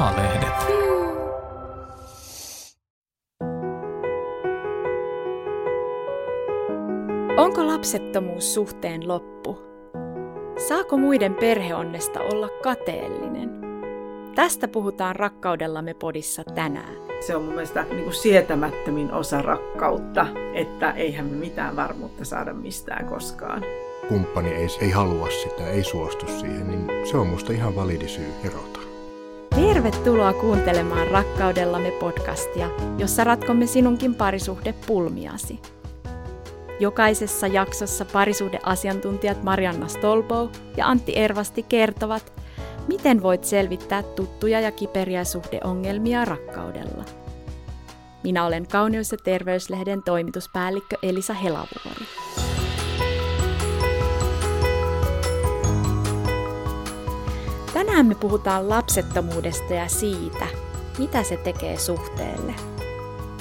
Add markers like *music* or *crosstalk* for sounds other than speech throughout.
A-lehdet. Onko lapsettomuus suhteen loppu? Saako muiden perheonnesta olla kateellinen? Tästä puhutaan rakkaudellamme podissa tänään. Se on mun mielestä niin kuin sietämättömin osa rakkautta, että eihän me mitään varmuutta saada mistään koskaan. Kumppani ei, ei halua sitä, ei suostu siihen, niin se on musta ihan validi syy erota. Tervetuloa kuuntelemaan Rakkaudellamme podcastia, jossa ratkomme sinunkin parisuhde pulmiasi. Jokaisessa jaksossa parisuhdeasiantuntijat Marianna Stolbow ja Antti Ervasti kertovat, miten voit selvittää tuttuja ja kiperiä suhdeongelmia rakkaudella. Minä olen Kauneus- ja terveyslehden toimituspäällikkö Elisa Helavuori. Tänään me puhutaan lapsettomuudesta ja siitä, mitä se tekee suhteelle.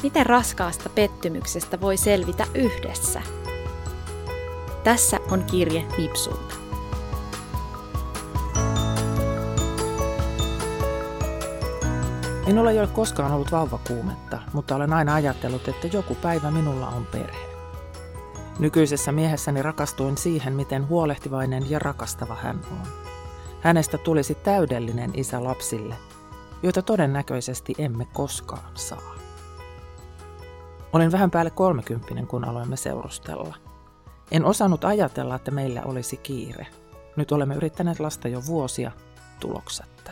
Miten raskaasta pettymyksestä voi selvitä yhdessä? Tässä on kirje Nipsulta. Minulla ei ole koskaan ollut vauvakuumetta, mutta olen aina ajatellut, että joku päivä minulla on perhe. Nykyisessä miehessäni rakastuin siihen, miten huolehtivainen ja rakastava hän on. Hänestä tulisi täydellinen isä lapsille, joita todennäköisesti emme koskaan saa. Olin vähän päälle kolmekymppinen, kun aloimme seurustella. En osannut ajatella, että meillä olisi kiire. Nyt olemme yrittäneet lasta jo vuosia tuloksetta.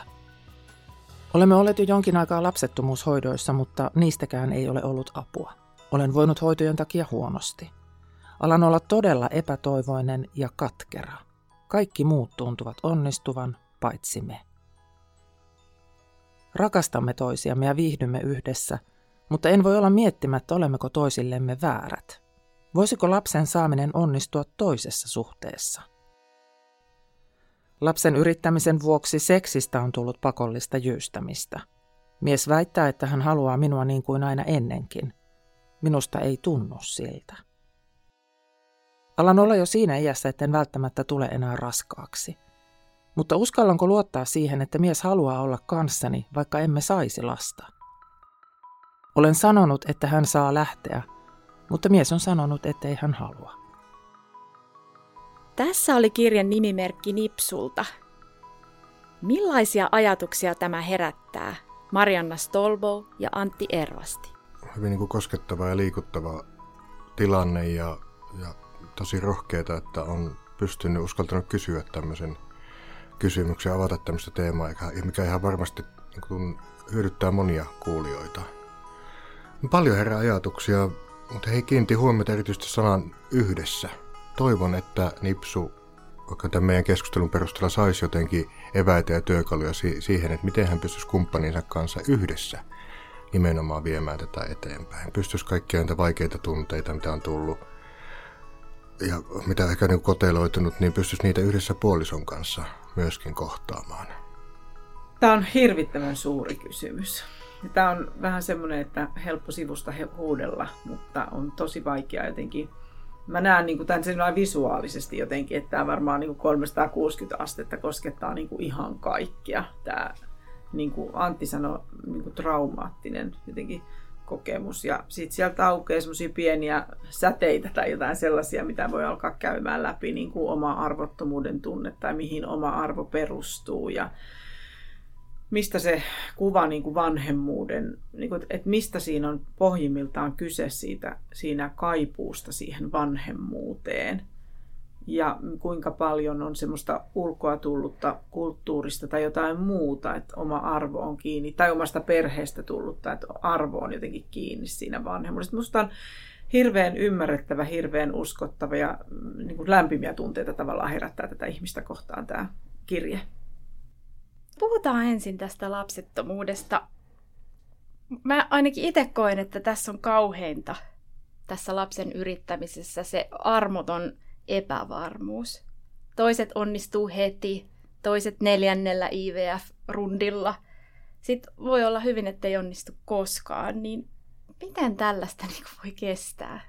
Olemme olleet jo jonkin aikaa lapsettomuushoidoissa, mutta niistäkään ei ole ollut apua. Olen voinut hoitojen takia huonosti. Alan olla todella epätoivoinen ja katkera. Kaikki muut tuntuvat onnistuvan, paitsi me. Rakastamme toisiamme ja viihdymme yhdessä, mutta en voi olla miettimättä, olemmeko toisillemme väärät. Voisiko lapsen saaminen onnistua toisessa suhteessa? Lapsen yrittämisen vuoksi seksistä on tullut pakollista jyystämistä. Mies väittää, että hän haluaa minua niin kuin aina ennenkin. Minusta ei tunnu siltä. Alan olla jo siinä iässä, etten välttämättä tule enää raskaaksi. Mutta uskallanko luottaa siihen, että mies haluaa olla kanssani, vaikka emme saisi lasta? Olen sanonut, että hän saa lähteä, mutta mies on sanonut, ettei hän halua. Tässä oli kirjan nimimerkki Nipsulta. Millaisia ajatuksia tämä herättää? Marianna Stolbo ja Antti Ervasti. Hyvin niin kuin koskettava ja liikuttava tilanne ja, ja tosi rohkeeta, että on pystynyt, uskaltanut kysyä tämmöisen kysymyksen, avata tämmöistä teemaa, mikä ihan varmasti niin kuin, hyödyttää monia kuulijoita. Paljon herää ajatuksia, mutta hei kiinti huomiota erityisesti sanan yhdessä. Toivon, että Nipsu, vaikka tämän meidän keskustelun perusteella saisi jotenkin eväitä ja työkaluja siihen, että miten hän pystyisi kumppaninsa kanssa yhdessä nimenomaan viemään tätä eteenpäin. Pystyisi kaikkia niitä vaikeita tunteita, mitä on tullut, ja mitä ehkä niin koteloitunut, niin pystyisi niitä yhdessä puolison kanssa myöskin kohtaamaan. Tämä on hirvittävän suuri kysymys. Tämä on vähän semmoinen, että helppo sivusta huudella, mutta on tosi vaikea jotenkin. Mä näen niin kuin tämän visuaalisesti jotenkin, että tämä varmaan niin kuin 360 astetta koskettaa niin kuin ihan kaikkia. Tämä, niin kuin Antti sanoi, niin kuin traumaattinen jotenkin kokemus. Ja sitten sieltä aukeaa semmoisia pieniä säteitä tai jotain sellaisia, mitä voi alkaa käymään läpi, niin kuin oma arvottomuuden tunne tai mihin oma arvo perustuu. Ja mistä se kuva niin kuin vanhemmuuden, niin kuin, että mistä siinä on pohjimmiltaan kyse siitä, siinä kaipuusta siihen vanhemmuuteen. Ja kuinka paljon on semmoista ulkoa tullutta kulttuurista tai jotain muuta, että oma arvo on kiinni, tai omasta perheestä tullutta, että arvo on jotenkin kiinni siinä vanhemmuudessa. Minusta on hirveän ymmärrettävä, hirveän uskottava ja mm, niin kuin lämpimiä tunteita tavallaan herättää tätä ihmistä kohtaan tämä kirje. Puhutaan ensin tästä lapsettomuudesta. Mä ainakin itse koen, että tässä on kauheinta tässä lapsen yrittämisessä se armoton epävarmuus. Toiset onnistuu heti, toiset neljännellä IVF-rundilla. Sitten voi olla hyvin, että ei onnistu koskaan, niin miten tällaista *laughs* niin voi kestää?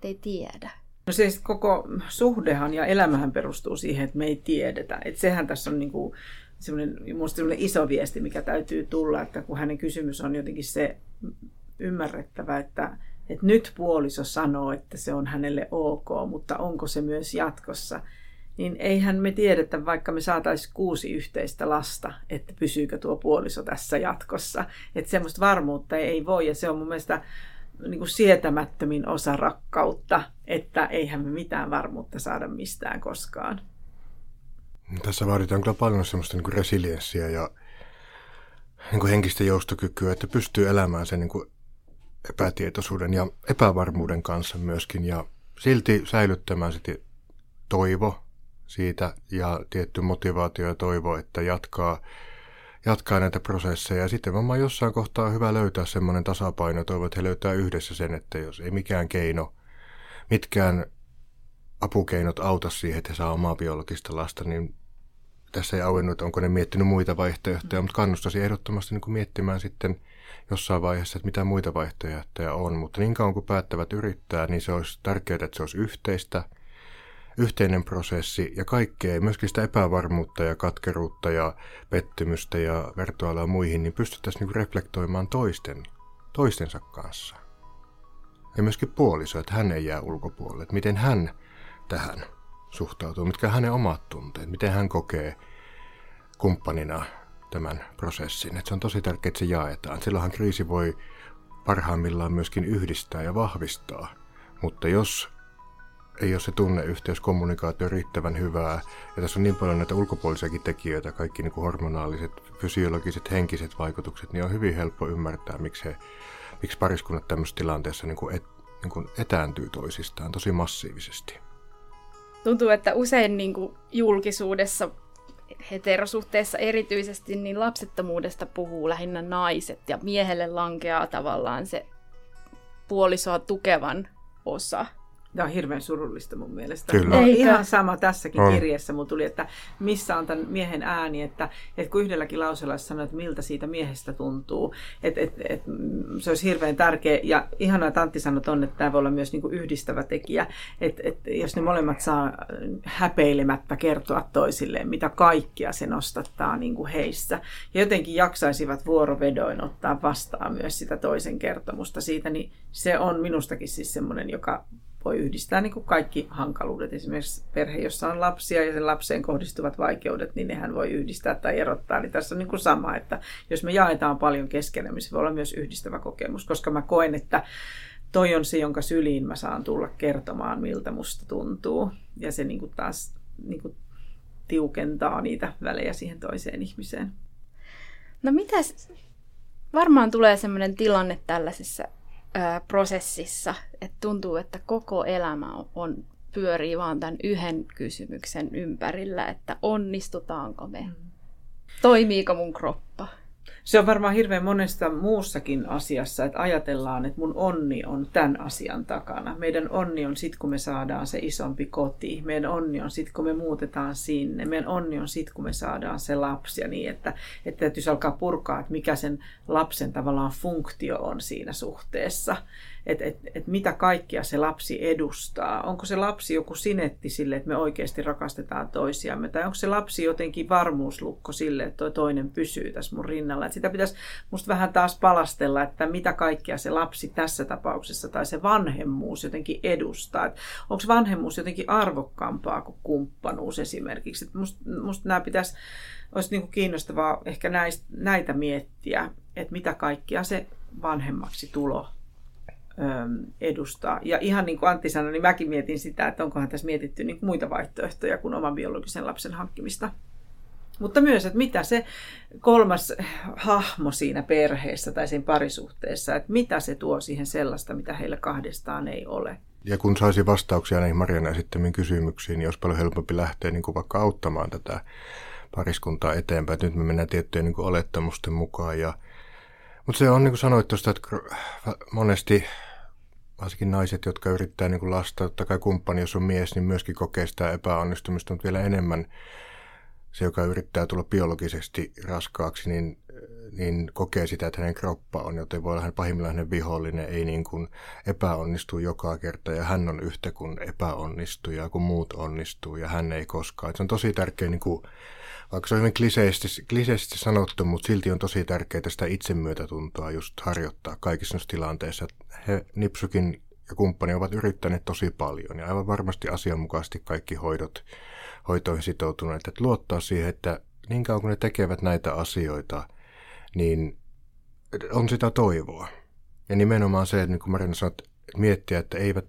Te ei tiedä. No siis koko suhdehan ja elämähän perustuu siihen, että me ei tiedetä. Et sehän tässä on niin kuin semmoinen, musta iso viesti, mikä täytyy tulla, että kun hänen kysymys on jotenkin se ymmärrettävä, että, että nyt puoliso sanoo, että se on hänelle ok, mutta onko se myös jatkossa, niin eihän me tiedetä, vaikka me saataisiin kuusi yhteistä lasta, että pysyykö tuo puoliso tässä jatkossa. Että semmoista varmuutta ei voi, ja se on mun mielestä niin kuin sietämättömin osa rakkautta, että eihän me mitään varmuutta saada mistään koskaan. Tässä vaaditaan kyllä paljon semmoista niin resilienssiä ja niin kuin henkistä joustokykyä, että pystyy elämään sen niin kuin epätietoisuuden ja epävarmuuden kanssa myöskin ja silti säilyttämään sitten toivo siitä ja tietty motivaatio ja toivo, että jatkaa, jatkaa näitä prosesseja. Ja sitten varmaan jossain kohtaa on hyvä löytää semmoinen tasapaino. Toivon, että he löytää yhdessä sen, että jos ei mikään keino, mitkään apukeinot auta siihen, että he saa omaa biologista lasta, niin tässä ei auennut, onko ne miettinyt muita vaihtoehtoja, mutta kannustaisin ehdottomasti niin kuin miettimään sitten jossain vaiheessa, että mitä muita vaihtoehtoja on. Mutta niin kauan kuin päättävät yrittää, niin se olisi tärkeää, että se olisi yhteistä, yhteinen prosessi ja kaikkea, myöskin sitä epävarmuutta ja katkeruutta ja pettymystä ja vertoilua muihin, niin pystyttäisiin niin reflektoimaan toisten, toistensa kanssa. Ja myöskin puoliso, että hän ei jää ulkopuolelle, että miten hän tähän suhtautuu, mitkä hänen omat tunteet, miten hän kokee kumppanina tämän prosessin. Että se on tosi tärkeää, että se jaetaan. Silloinhan kriisi voi parhaimmillaan myöskin yhdistää ja vahvistaa. Mutta jos ei ole se tunneyhteys, kommunikaatio riittävän hyvää, ja tässä on niin paljon näitä ulkopuolisiakin tekijöitä, kaikki niin kuin hormonaaliset, fysiologiset, henkiset vaikutukset, niin on hyvin helppo ymmärtää, miksi, he, miksi pariskunnat tämmöisessä tilanteessa niin kuin et, niin kuin etääntyy toisistaan tosi massiivisesti tuntuu, että usein niin kuin julkisuudessa heterosuhteessa erityisesti, niin lapsettomuudesta puhuu lähinnä naiset ja miehelle lankeaa tavallaan se puolisoa tukevan osa. Tämä on hirveän surullista mun mielestä. Kyllä. No, ihan sama tässäkin on. kirjassa mulla tuli, että missä on tämän miehen ääni, että, että kun yhdelläkin lauseella sanoo, että miltä siitä miehestä tuntuu, että, että, että se olisi hirveän tärkeä. Ja ihanaa, että Antti sanoi on, että tämä voi olla myös niin kuin yhdistävä tekijä, että, että jos ne molemmat saa häpeilemättä kertoa toisilleen, mitä kaikkia se nostattaa niin kuin heissä. Ja jotenkin jaksaisivat vuorovedoin ottaa vastaan myös sitä toisen kertomusta siitä, niin se on minustakin siis semmoinen, joka voi yhdistää niin kuin kaikki hankaluudet. Esimerkiksi perhe, jossa on lapsia ja sen lapseen kohdistuvat vaikeudet, niin nehän voi yhdistää tai erottaa. Niin tässä on niin kuin sama, että jos me jaetaan paljon keskenään, niin se voi olla myös yhdistävä kokemus, koska mä koen, että toi on se, jonka syliin mä saan tulla kertomaan, miltä musta tuntuu. Ja se niin kuin taas niin kuin tiukentaa niitä välejä siihen toiseen ihmiseen. No mitäs, varmaan tulee sellainen tilanne tällaisessa ää, prosessissa, että tuntuu, että koko elämä on, on pyörii vaan tämän yhden kysymyksen ympärillä, että onnistutaanko me, mm. toimiiko mun kroppa. Se on varmaan hirveän monesta muussakin asiassa, että ajatellaan, että mun onni on tämän asian takana. Meidän onni on sit, kun me saadaan se isompi koti. Meidän onni on sit, kun me muutetaan sinne. Meidän onni on sit, kun me saadaan se lapsi ja niin, että, että täytyisi alkaa purkaa, että mikä sen lapsen tavallaan funktio on siinä suhteessa että et, et mitä kaikkia se lapsi edustaa. Onko se lapsi joku sinetti sille, että me oikeasti rakastetaan toisiamme, tai onko se lapsi jotenkin varmuuslukko sille, että toi toinen pysyy tässä mun rinnalla. Et sitä pitäisi musta vähän taas palastella, että mitä kaikkia se lapsi tässä tapauksessa tai se vanhemmuus jotenkin edustaa. Et onko vanhemmuus jotenkin arvokkaampaa kuin kumppanuus esimerkiksi. Et musta, musta nämä pitäisi olisi niin kuin kiinnostavaa ehkä näistä, näitä miettiä, että mitä kaikkia se vanhemmaksi tulo edustaa. Ja ihan niin kuin Antti sanoi, niin mäkin mietin sitä, että onkohan tässä mietitty niin kuin muita vaihtoehtoja kuin oman biologisen lapsen hankkimista. Mutta myös, että mitä se kolmas hahmo siinä perheessä tai siinä parisuhteessa, että mitä se tuo siihen sellaista, mitä heillä kahdestaan ei ole. Ja kun saisi vastauksia näihin Mariana esittämiin kysymyksiin, niin olisi paljon helpompi lähteä niin kuin vaikka auttamaan tätä pariskuntaa eteenpäin. Nyt me mennään tiettyjen niin kuin olettamusten mukaan. Ja, mutta se on niin kuin sanoit tuosta, että monesti varsinkin naiset, jotka yrittää niin kuin lasta, totta kai kumppani, jos on mies, niin myöskin kokee sitä epäonnistumista, mutta vielä enemmän se, joka yrittää tulla biologisesti raskaaksi, niin, niin kokee sitä, että hänen kroppa on, joten voi olla hän pahimmillaan hänen vihollinen, ei niin kuin epäonnistu joka kerta, ja hän on yhtä kuin epäonnistuja, kun muut onnistuu, ja hän ei koskaan. Et se on tosi tärkeä niin kuin vaikka se on hyvin kliseisesti, kliseisesti sanottu, mutta silti on tosi tärkeää sitä itsemyötätuntoa just harjoittaa kaikissa noissa tilanteissa. He, Nipsukin ja kumppani ovat yrittäneet tosi paljon ja aivan varmasti asianmukaisesti kaikki hoidot, hoitoihin sitoutuneet. Että luottaa siihen, että niin kauan kun ne tekevät näitä asioita, niin on sitä toivoa. Ja nimenomaan se, että niin kuin Marina sanoi, että miettiä, että eivät,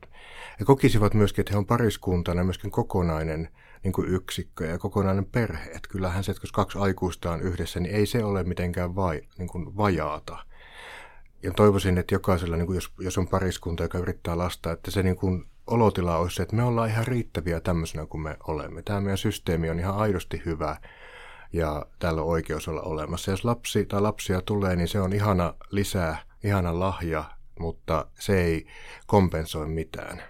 he kokisivat myöskin, että he on pariskuntana myöskin kokonainen niin kuin yksikkö ja kokonainen perhe. Että kyllähän se, että jos kaksi aikuista on yhdessä, niin ei se ole mitenkään vai, niin kuin vajaata. Ja toivoisin, että jokaisella, niin kuin jos, jos on pariskunta, joka yrittää lasta, että se niin kuin olotila olisi se, että me ollaan ihan riittäviä tämmöisenä kuin me olemme. Tämä meidän systeemi on ihan aidosti hyvä ja täällä on oikeus olla olemassa. Jos lapsi tai lapsia tulee, niin se on ihana lisää, ihana lahja, mutta se ei kompensoi mitään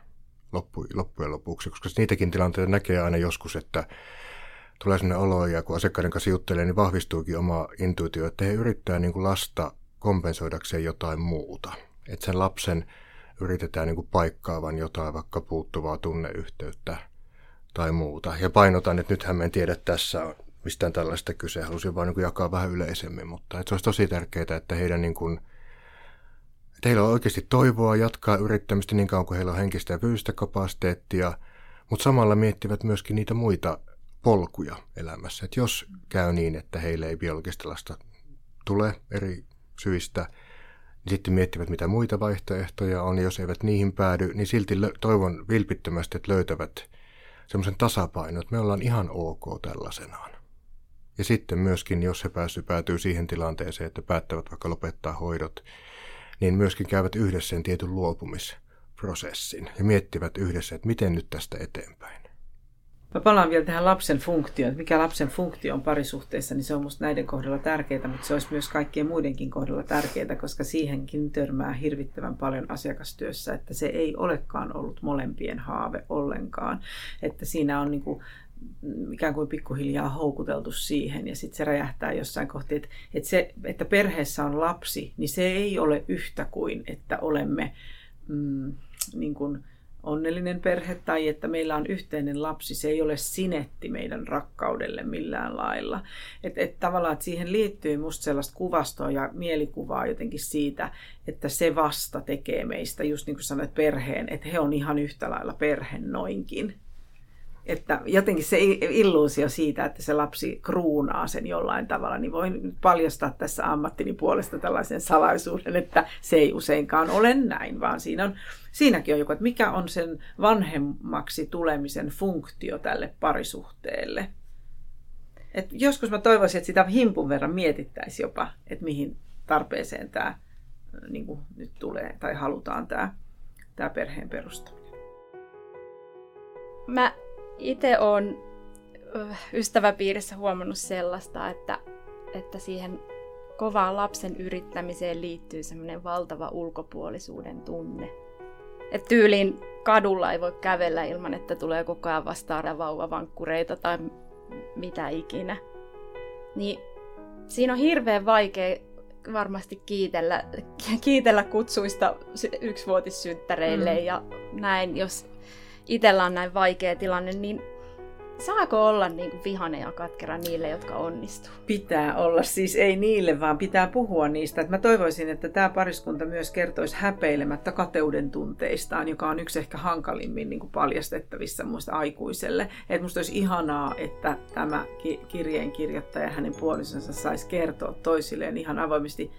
loppujen lopuksi, koska niitäkin tilanteita näkee aina joskus, että tulee sellainen olo, ja kun asiakkaiden kanssa juttelee, niin vahvistuukin oma intuitio, että he yrittää niin kuin lasta kompensoidakseen jotain muuta. Että sen lapsen yritetään niin kuin paikkaavan jotain vaikka puuttuvaa tunneyhteyttä tai muuta. Ja painotan, että nythän me en tiedä tässä on mistään tällaista kyse. Halusin vain niin jakaa vähän yleisemmin, mutta että se olisi tosi tärkeää, että heidän niin kuin, että heillä on oikeasti toivoa jatkaa yrittämistä niin kauan kuin heillä on henkistä ja fyysistä kapasiteettia, mutta samalla miettivät myöskin niitä muita polkuja elämässä. Että jos käy niin, että heille ei biologista lasta tule eri syistä, niin sitten miettivät, mitä muita vaihtoehtoja on. Jos eivät niihin päädy, niin silti toivon vilpittömästi, että löytävät semmoisen tasapainon, että me ollaan ihan ok tällaisenaan. Ja sitten myöskin, jos he pääsy, päätyy siihen tilanteeseen, että päättävät vaikka lopettaa hoidot, niin myöskin käyvät yhdessä sen tietyn luopumisprosessin ja miettivät yhdessä, että miten nyt tästä eteenpäin. Mä palaan vielä tähän lapsen funktioon. Mikä lapsen funktio on parisuhteessa, niin se on musta näiden kohdalla tärkeää, mutta se olisi myös kaikkien muidenkin kohdalla tärkeää, koska siihenkin törmää hirvittävän paljon asiakastyössä, että se ei olekaan ollut molempien haave ollenkaan. Että siinä on niin kuin ikään kuin pikkuhiljaa houkuteltu siihen ja sitten se räjähtää jossain kohti, että, että se, että perheessä on lapsi, niin se ei ole yhtä kuin, että olemme mm, niin kuin onnellinen perhe tai että meillä on yhteinen lapsi, se ei ole sinetti meidän rakkaudelle millään lailla. Että et tavallaan että siihen liittyy musta sellaista kuvastoa ja mielikuvaa jotenkin siitä, että se vasta tekee meistä, just niin kuin sanoit, perheen, että he on ihan yhtä lailla perhe noinkin että jotenkin se illuusio siitä, että se lapsi kruunaa sen jollain tavalla, niin voin paljastaa tässä ammattini puolesta tällaisen salaisuuden, että se ei useinkaan ole näin, vaan siinä on, siinäkin on joku, että mikä on sen vanhemmaksi tulemisen funktio tälle parisuhteelle. Et joskus mä toivoisin, että sitä himpun verran mietittäisiin jopa, että mihin tarpeeseen tämä niin nyt tulee tai halutaan tämä, tämä perheen perustaminen. Mä itse olen ystäväpiirissä huomannut sellaista, että, että siihen kovaan lapsen yrittämiseen liittyy semmoinen valtava ulkopuolisuuden tunne. Että tyyliin kadulla ei voi kävellä ilman, että tulee koko ajan vastaan vauvavankkureita tai mitä ikinä. Niin siinä on hirveän vaikea varmasti kiitellä, kiitellä kutsuista yksivuotissynttäreille mm. ja näin, jos itsellä on näin vaikea tilanne, niin saako olla niin kuin vihanen ja katkera niille, jotka onnistuu? Pitää olla, siis ei niille, vaan pitää puhua niistä. Että mä toivoisin, että tämä pariskunta myös kertoisi häpeilemättä kateuden tunteistaan, joka on yksi ehkä hankalimmin niin kuin paljastettavissa muista aikuiselle. Että musta olisi ihanaa, että tämä kirjeen kirjoittaja ja hänen puolisonsa saisi kertoa toisilleen ihan avoimesti,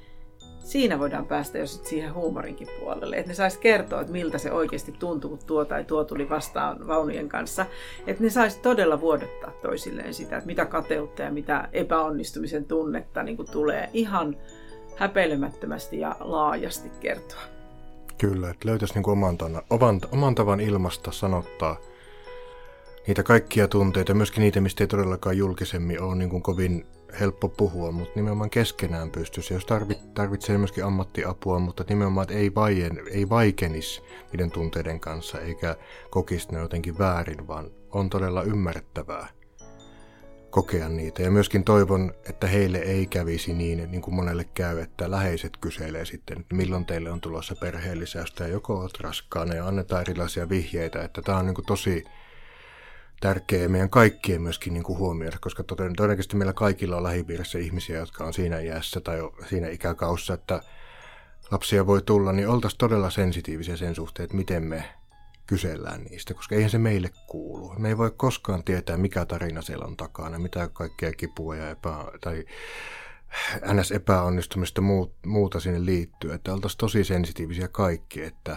siinä voidaan päästä jo sit siihen huumorinkin puolelle. Että ne sais kertoa, että miltä se oikeasti tuntuu, kun tuo tai tuo tuli vastaan vaunujen kanssa. Että ne sais todella vuodattaa toisilleen sitä, että mitä kateutta ja mitä epäonnistumisen tunnetta niin tulee ihan häpeilemättömästi ja laajasti kertoa. Kyllä, että löytäisi niin oman, oman, oman tavan ilmasta sanottaa niitä kaikkia tunteita, myöskin niitä, mistä ei todellakaan julkisemmin ole niin kuin kovin helppo puhua, mutta nimenomaan keskenään pystyisi. Jos tarvit, tarvitsee myöskin ammattiapua, mutta nimenomaan että ei, vaien, ei vaikenis niiden tunteiden kanssa eikä kokisi ne jotenkin väärin, vaan on todella ymmärrettävää kokea niitä. Ja myöskin toivon, että heille ei kävisi niin, niin kuin monelle käy, että läheiset kyselee sitten, että milloin teille on tulossa perheellisäystä ja joko olet raskaana ja annetaan erilaisia vihjeitä, että tämä on niin kuin tosi tärkeää meidän kaikkien myöskin niin kuin huomioida, koska todennäköisesti meillä kaikilla on lähipiirissä ihmisiä, jotka on siinä iässä tai siinä ikäkaussa, että lapsia voi tulla, niin oltaisiin todella sensitiivisiä sen suhteen, että miten me kysellään niistä, koska eihän se meille kuulu. Me ei voi koskaan tietää, mikä tarina siellä on takana, mitä kaikkea kipua ja epä, tai ns. epäonnistumista muuta sinne liittyy. Että oltaisiin tosi sensitiivisiä kaikki, että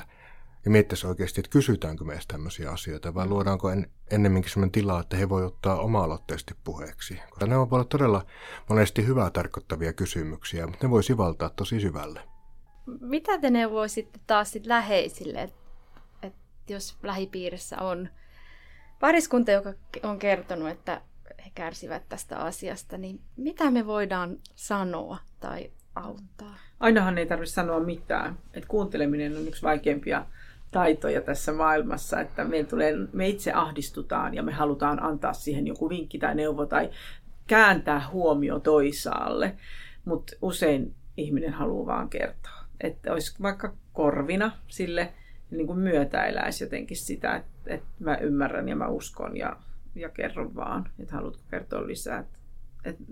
ja miettäisiin oikeasti, että kysytäänkö meistä tämmöisiä asioita vai luodaanko en, ennemminkin sellainen tila, että he voi ottaa oma-aloitteisesti puheeksi. Koska ne on olla todella monesti hyvää tarkoittavia kysymyksiä, mutta ne voi sivaltaa tosi syvälle. Mitä te neuvoisitte taas sit läheisille, että et jos lähipiirissä on pariskunta, joka on kertonut, että he kärsivät tästä asiasta, niin mitä me voidaan sanoa tai auttaa? Ainahan ei tarvitse sanoa mitään. Et kuunteleminen on yksi vaikeimpia taitoja tässä maailmassa, että me, tulee, me itse ahdistutaan ja me halutaan antaa siihen joku vinkki tai neuvo tai kääntää huomio toisaalle, mutta usein ihminen haluaa vaan kertoa. Että olisi vaikka korvina sille niin kuin myötäeläisi jotenkin sitä, että, että mä ymmärrän ja mä uskon ja, ja kerron vaan, että haluatko kertoa lisää. Että, että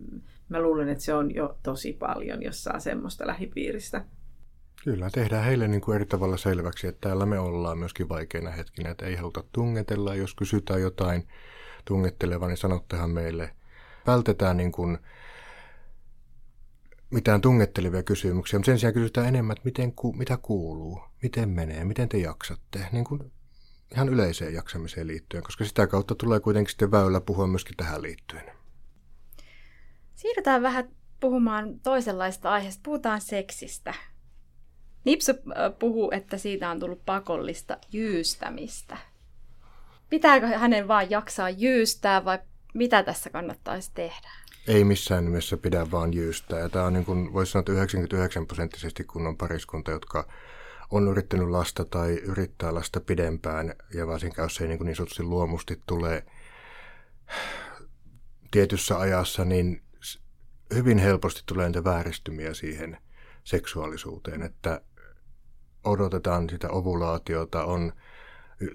mä luulen, että se on jo tosi paljon, jos saa semmoista lähipiiristä. Kyllä, tehdään heille niin kuin eri tavalla selväksi, että täällä me ollaan myöskin vaikeina hetkinä, että ei haluta tungetella. Jos kysytään jotain tungettelevaa, niin sanottehan meille. Vältetään niin kuin mitään tungettelevia kysymyksiä, mutta sen sijaan kysytään enemmän, että miten, mitä kuuluu, miten menee, miten te jaksatte, niin kuin ihan yleiseen jaksamiseen liittyen, koska sitä kautta tulee kuitenkin sitten väylä puhua myöskin tähän liittyen. Siirrytään vähän puhumaan toisenlaista aiheesta. Puhutaan seksistä. Nipsu äh, puhuu, että siitä on tullut pakollista jyystämistä. Pitääkö hänen vaan jaksaa jyystää vai mitä tässä kannattaisi tehdä? Ei missään nimessä pidä vaan jyystää. Ja tämä on niin kuin, voisi sanoa, että 99 prosenttisesti kun on pariskunta, jotka on yrittänyt lasta tai yrittää lasta pidempään, ja varsinkin jos ei niin, kuin niin sanotusti luomusti tulee tietyssä ajassa, niin hyvin helposti tulee niitä vääristymiä siihen seksuaalisuuteen, että odotetaan sitä ovulaatiota, on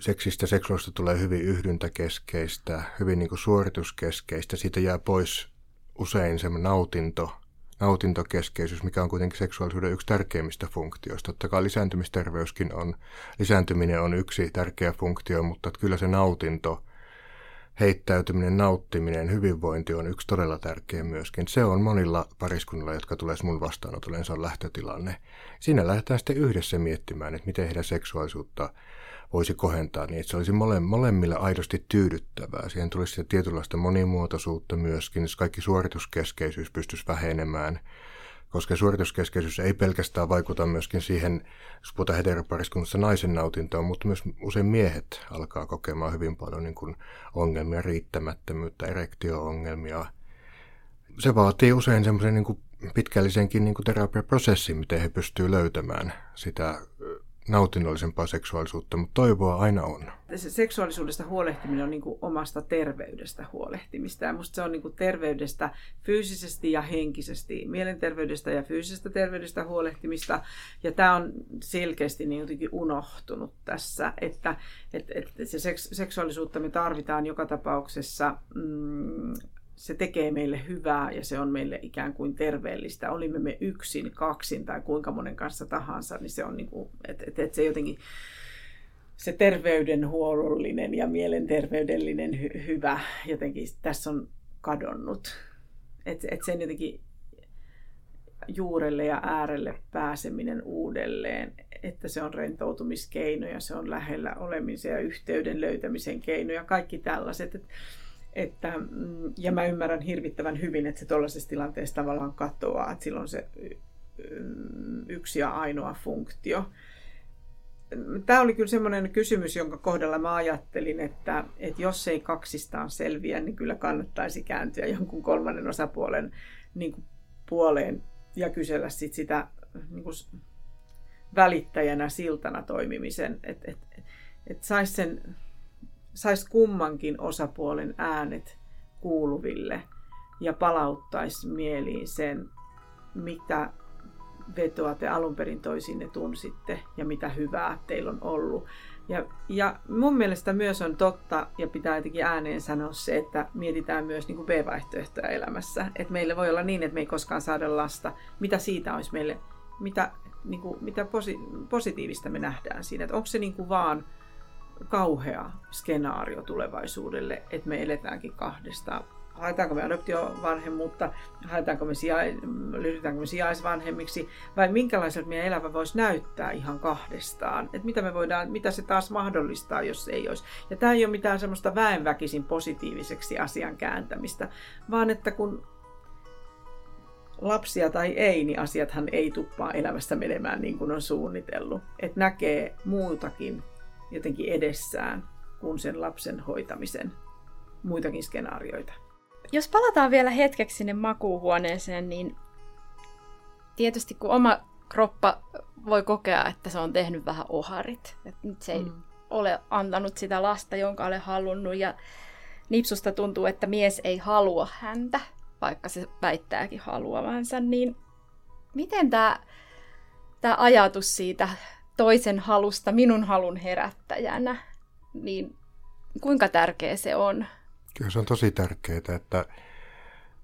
seksistä seksuaalista tulee hyvin yhdyntäkeskeistä, hyvin niin kuin suorituskeskeistä, siitä jää pois usein semmoinen nautinto, nautintokeskeisyys, mikä on kuitenkin seksuaalisuuden yksi tärkeimmistä funktioista. Totta kai lisääntymisterveyskin on, lisääntyminen on yksi tärkeä funktio, mutta kyllä se nautinto heittäytyminen, nauttiminen, hyvinvointi on yksi todella tärkeä myöskin. Se on monilla pariskunnilla, jotka tulee mun vastaanotolle, se on lähtötilanne. Siinä lähdetään sitten yhdessä miettimään, että miten heidän seksuaalisuutta voisi kohentaa niin, että se olisi mole, molemmille aidosti tyydyttävää. Siihen tulisi sitä tietynlaista monimuotoisuutta myöskin, jos kaikki suorituskeskeisyys pystyisi vähenemään koska suorituskeskeisyys ei pelkästään vaikuta myöskin siihen, jos puhutaan heteropariskunnassa naisen nautintoon, mutta myös usein miehet alkaa kokemaan hyvin paljon niin kuin ongelmia, riittämättömyyttä, erektio-ongelmia. Se vaatii usein semmoisen niin pitkällisenkin niin kuin terapiaprosessin, miten he pystyvät löytämään sitä nautinnollisempaa seksuaalisuutta, mutta toivoa aina on. Se seksuaalisuudesta huolehtiminen on niin kuin omasta terveydestä huolehtimista. Ja musta se on niin kuin terveydestä fyysisesti ja henkisesti, mielenterveydestä ja fyysisestä terveydestä huolehtimista. Ja tämä on selkeästi niin jotenkin unohtunut tässä, että, että, että se seks, seksuaalisuutta me tarvitaan joka tapauksessa mm, se tekee meille hyvää ja se on meille ikään kuin terveellistä. Olimme me yksin, kaksin tai kuinka monen kanssa tahansa, niin se on niin kuin, että et, et se jotenkin se terveydenhuollollinen ja mielenterveydellinen hy- hyvä jotenkin tässä on kadonnut. Että et sen jotenkin juurelle ja äärelle pääseminen uudelleen, että se on rentoutumiskeino ja se on lähellä olemisen ja yhteyden löytämisen keino ja kaikki tällaiset. Että että, mm, ja mä ymmärrän hirvittävän hyvin, että se tuollaisessa tilanteessa tavallaan katoaa, että silloin se mm, yksi ja ainoa funktio. Tämä oli kyllä semmoinen kysymys, jonka kohdalla mä ajattelin, että, että jos ei kaksistaan selviä, niin kyllä kannattaisi kääntyä jonkun kolmannen osapuolen niin kuin puoleen ja kysellä sit sitä niin kuin välittäjänä, siltana toimimisen, että et, et saisi sen saisi kummankin osapuolen äänet kuuluville ja palauttaisi mieliin sen, mitä vetoa te alun perin toisinne tunsitte ja mitä hyvää teillä on ollut. Ja, ja mun mielestä myös on totta, ja pitää jotenkin ääneen sanoa se, että mietitään myös niin kuin B-vaihtoehtoja elämässä. Että meillä voi olla niin, että me ei koskaan saada lasta. Mitä siitä olisi meille, mitä, niin kuin, mitä posi- positiivista me nähdään siinä? Että onko se niin kuin vaan kauhea skenaario tulevaisuudelle, että me eletäänkin kahdesta haetaanko me adoptiovanhemmuutta, haetaanko me sijais, lyhytäänkö me sijaisvanhemmiksi, vai minkälaiselta meidän elämä voisi näyttää ihan kahdestaan. Että mitä, me voidaan, mitä se taas mahdollistaa, jos ei olisi. Ja tämä ei ole mitään semmoista väenväkisin positiiviseksi asian kääntämistä, vaan että kun lapsia tai ei, niin asiathan ei tuppaa elämässä menemään niin kuin on suunnitellut. Että näkee muutakin jotenkin edessään kuin sen lapsen hoitamisen muitakin skenaarioita. Jos palataan vielä hetkeksi sinne makuuhuoneeseen, niin tietysti kun oma kroppa voi kokea, että se on tehnyt vähän oharit. Että nyt se ei mm. ole antanut sitä lasta, jonka olen halunnut. Ja Nipsusta tuntuu, että mies ei halua häntä, vaikka se väittääkin haluavansa. Niin miten tämä, tämä ajatus siitä toisen halusta minun halun herättäjänä, niin kuinka tärkeä se on? Kyllä se on tosi tärkeää, että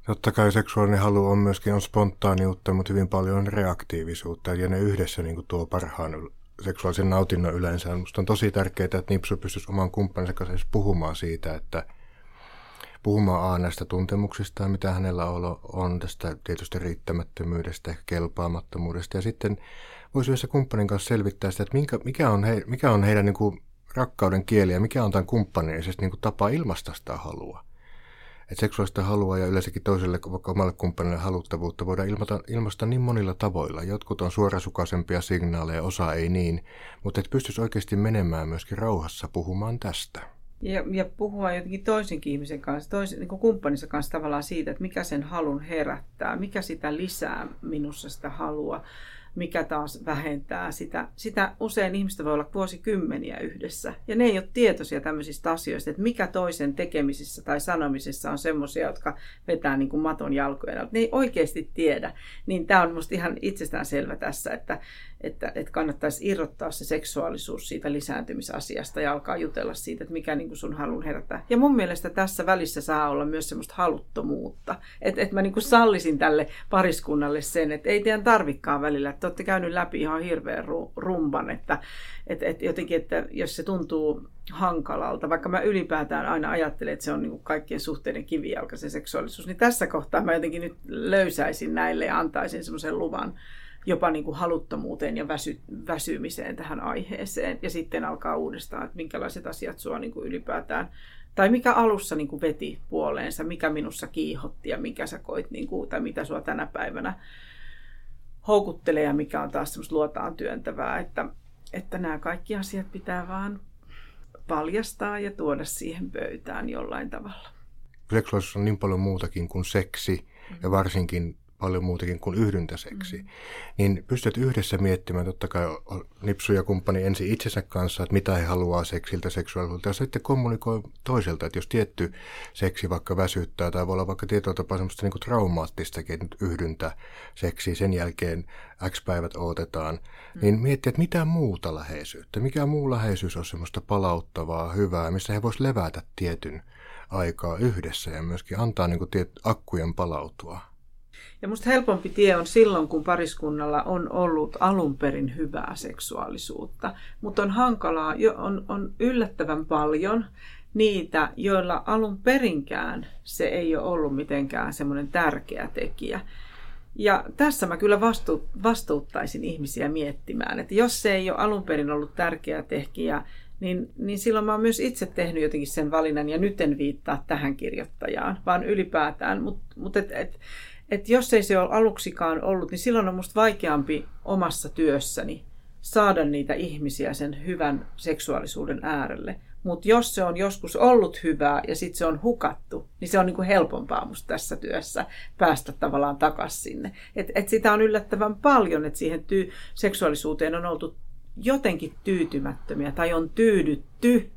totta kai seksuaalinen halu on myöskin on spontaaniutta, mutta hyvin paljon on reaktiivisuutta, ja ne yhdessä niin kuin tuo parhaan seksuaalisen nautinnon yleensä. Minusta on tosi tärkeää, että Nipsu pystyisi oman kumppaninsa kanssa puhumaan siitä, että puhumaan A näistä tuntemuksista, mitä hänellä on, tästä tietysti riittämättömyydestä, kelpaamattomuudesta, ja sitten voisi yhdessä kumppanin kanssa selvittää sitä, että minkä, mikä, on he, mikä on heidän niin kuin rakkauden kieli ja mikä on tämän kumppanin niin kuin tapa ilmaista sitä halua. Että seksuaalista halua ja yleensäkin toiselle, vaikka omalle kumppanille haluttavuutta voidaan ilmata, ilmaista niin monilla tavoilla. Jotkut on suorasukaisempia signaaleja, osa ei niin, mutta että pystyisi oikeasti menemään myöskin rauhassa puhumaan tästä. Ja, ja puhua jotenkin toisenkin ihmisen kanssa, toisen, niin kumppaninsa kanssa tavallaan siitä, että mikä sen halun herättää, mikä sitä lisää minussa sitä halua mikä taas vähentää sitä. Sitä usein ihmistä voi olla vuosikymmeniä yhdessä. Ja ne ei ole tietoisia tämmöisistä asioista, että mikä toisen tekemisissä tai sanomisessa on semmoisia, jotka vetää niin kuin maton jalkojen Ne ei oikeasti tiedä. Niin tämä on minusta ihan itsestään selvä tässä, että, että, että kannattaisi irrottaa se seksuaalisuus siitä lisääntymisasiasta ja alkaa jutella siitä, että mikä niin kuin sun halun herättää. Ja mun mielestä tässä välissä saa olla myös semmoista haluttomuutta. Että, että mä niin kuin sallisin tälle pariskunnalle sen, että ei teidän tarvikkaan välillä, että olette käynyt läpi ihan hirveän rumban, että, että, että jotenkin, että jos se tuntuu hankalalta, vaikka mä ylipäätään aina ajattelen, että se on niin kuin kaikkien suhteiden kivijalka se seksuaalisuus, niin tässä kohtaa mä jotenkin nyt löysäisin näille ja antaisin semmoisen luvan jopa niin kuin haluttomuuteen ja väsy, väsymiseen tähän aiheeseen. Ja sitten alkaa uudestaan, että minkälaiset asiat sua niin kuin ylipäätään, tai mikä alussa niin kuin veti puoleensa, mikä minussa kiihotti ja mikä sä koit, niin kuin, tai mitä sua tänä päivänä houkuttelee ja mikä on taas semmoista luotaan työntävää, että, että nämä kaikki asiat pitää vaan paljastaa ja tuoda siihen pöytään jollain tavalla. Seksuaalisuus on niin paljon muutakin kuin seksi ja varsinkin paljon muutakin kuin yhdyntäseksi, mm. niin pystyt yhdessä miettimään, totta kai Nipsu ja kumppani ensin itsensä kanssa, että mitä he haluaa seksiltä, seksuaalisuudelta, ja sitten kommunikoi toiselta, että jos tietty seksi vaikka väsyttää, tai voi olla vaikka tietyllä tapaa semmoista niin traumaattistakin nyt yhdyntä seksi, sen jälkeen X päivät odotetaan, mm. niin miettiä, että mitä muuta läheisyyttä, mikä muu läheisyys on semmoista palauttavaa, hyvää, missä he voisivat levätä tietyn aikaa yhdessä ja myöskin antaa niin kuin, tiet, akkujen palautua. Ja musta helpompi tie on silloin, kun pariskunnalla on ollut alun perin hyvää seksuaalisuutta. Mutta on hankalaa, on, on yllättävän paljon niitä, joilla alun perinkään se ei ole ollut mitenkään semmoinen tärkeä tekijä. Ja tässä mä kyllä vastu, vastuuttaisin ihmisiä miettimään, että jos se ei ole alun perin ollut tärkeä tekijä, niin, niin silloin mä oon myös itse tehnyt jotenkin sen valinnan, ja nyt en viittaa tähän kirjoittajaan, vaan ylipäätään. Mutta mut et, et, että jos ei se ole aluksikaan ollut, niin silloin on musta vaikeampi omassa työssäni saada niitä ihmisiä sen hyvän seksuaalisuuden äärelle. Mutta jos se on joskus ollut hyvää ja sitten se on hukattu, niin se on niinku helpompaa musta tässä työssä päästä tavallaan takaisin sinne. Et, et sitä on yllättävän paljon, että siihen tyy- seksuaalisuuteen on oltu jotenkin tyytymättömiä tai on tyydytty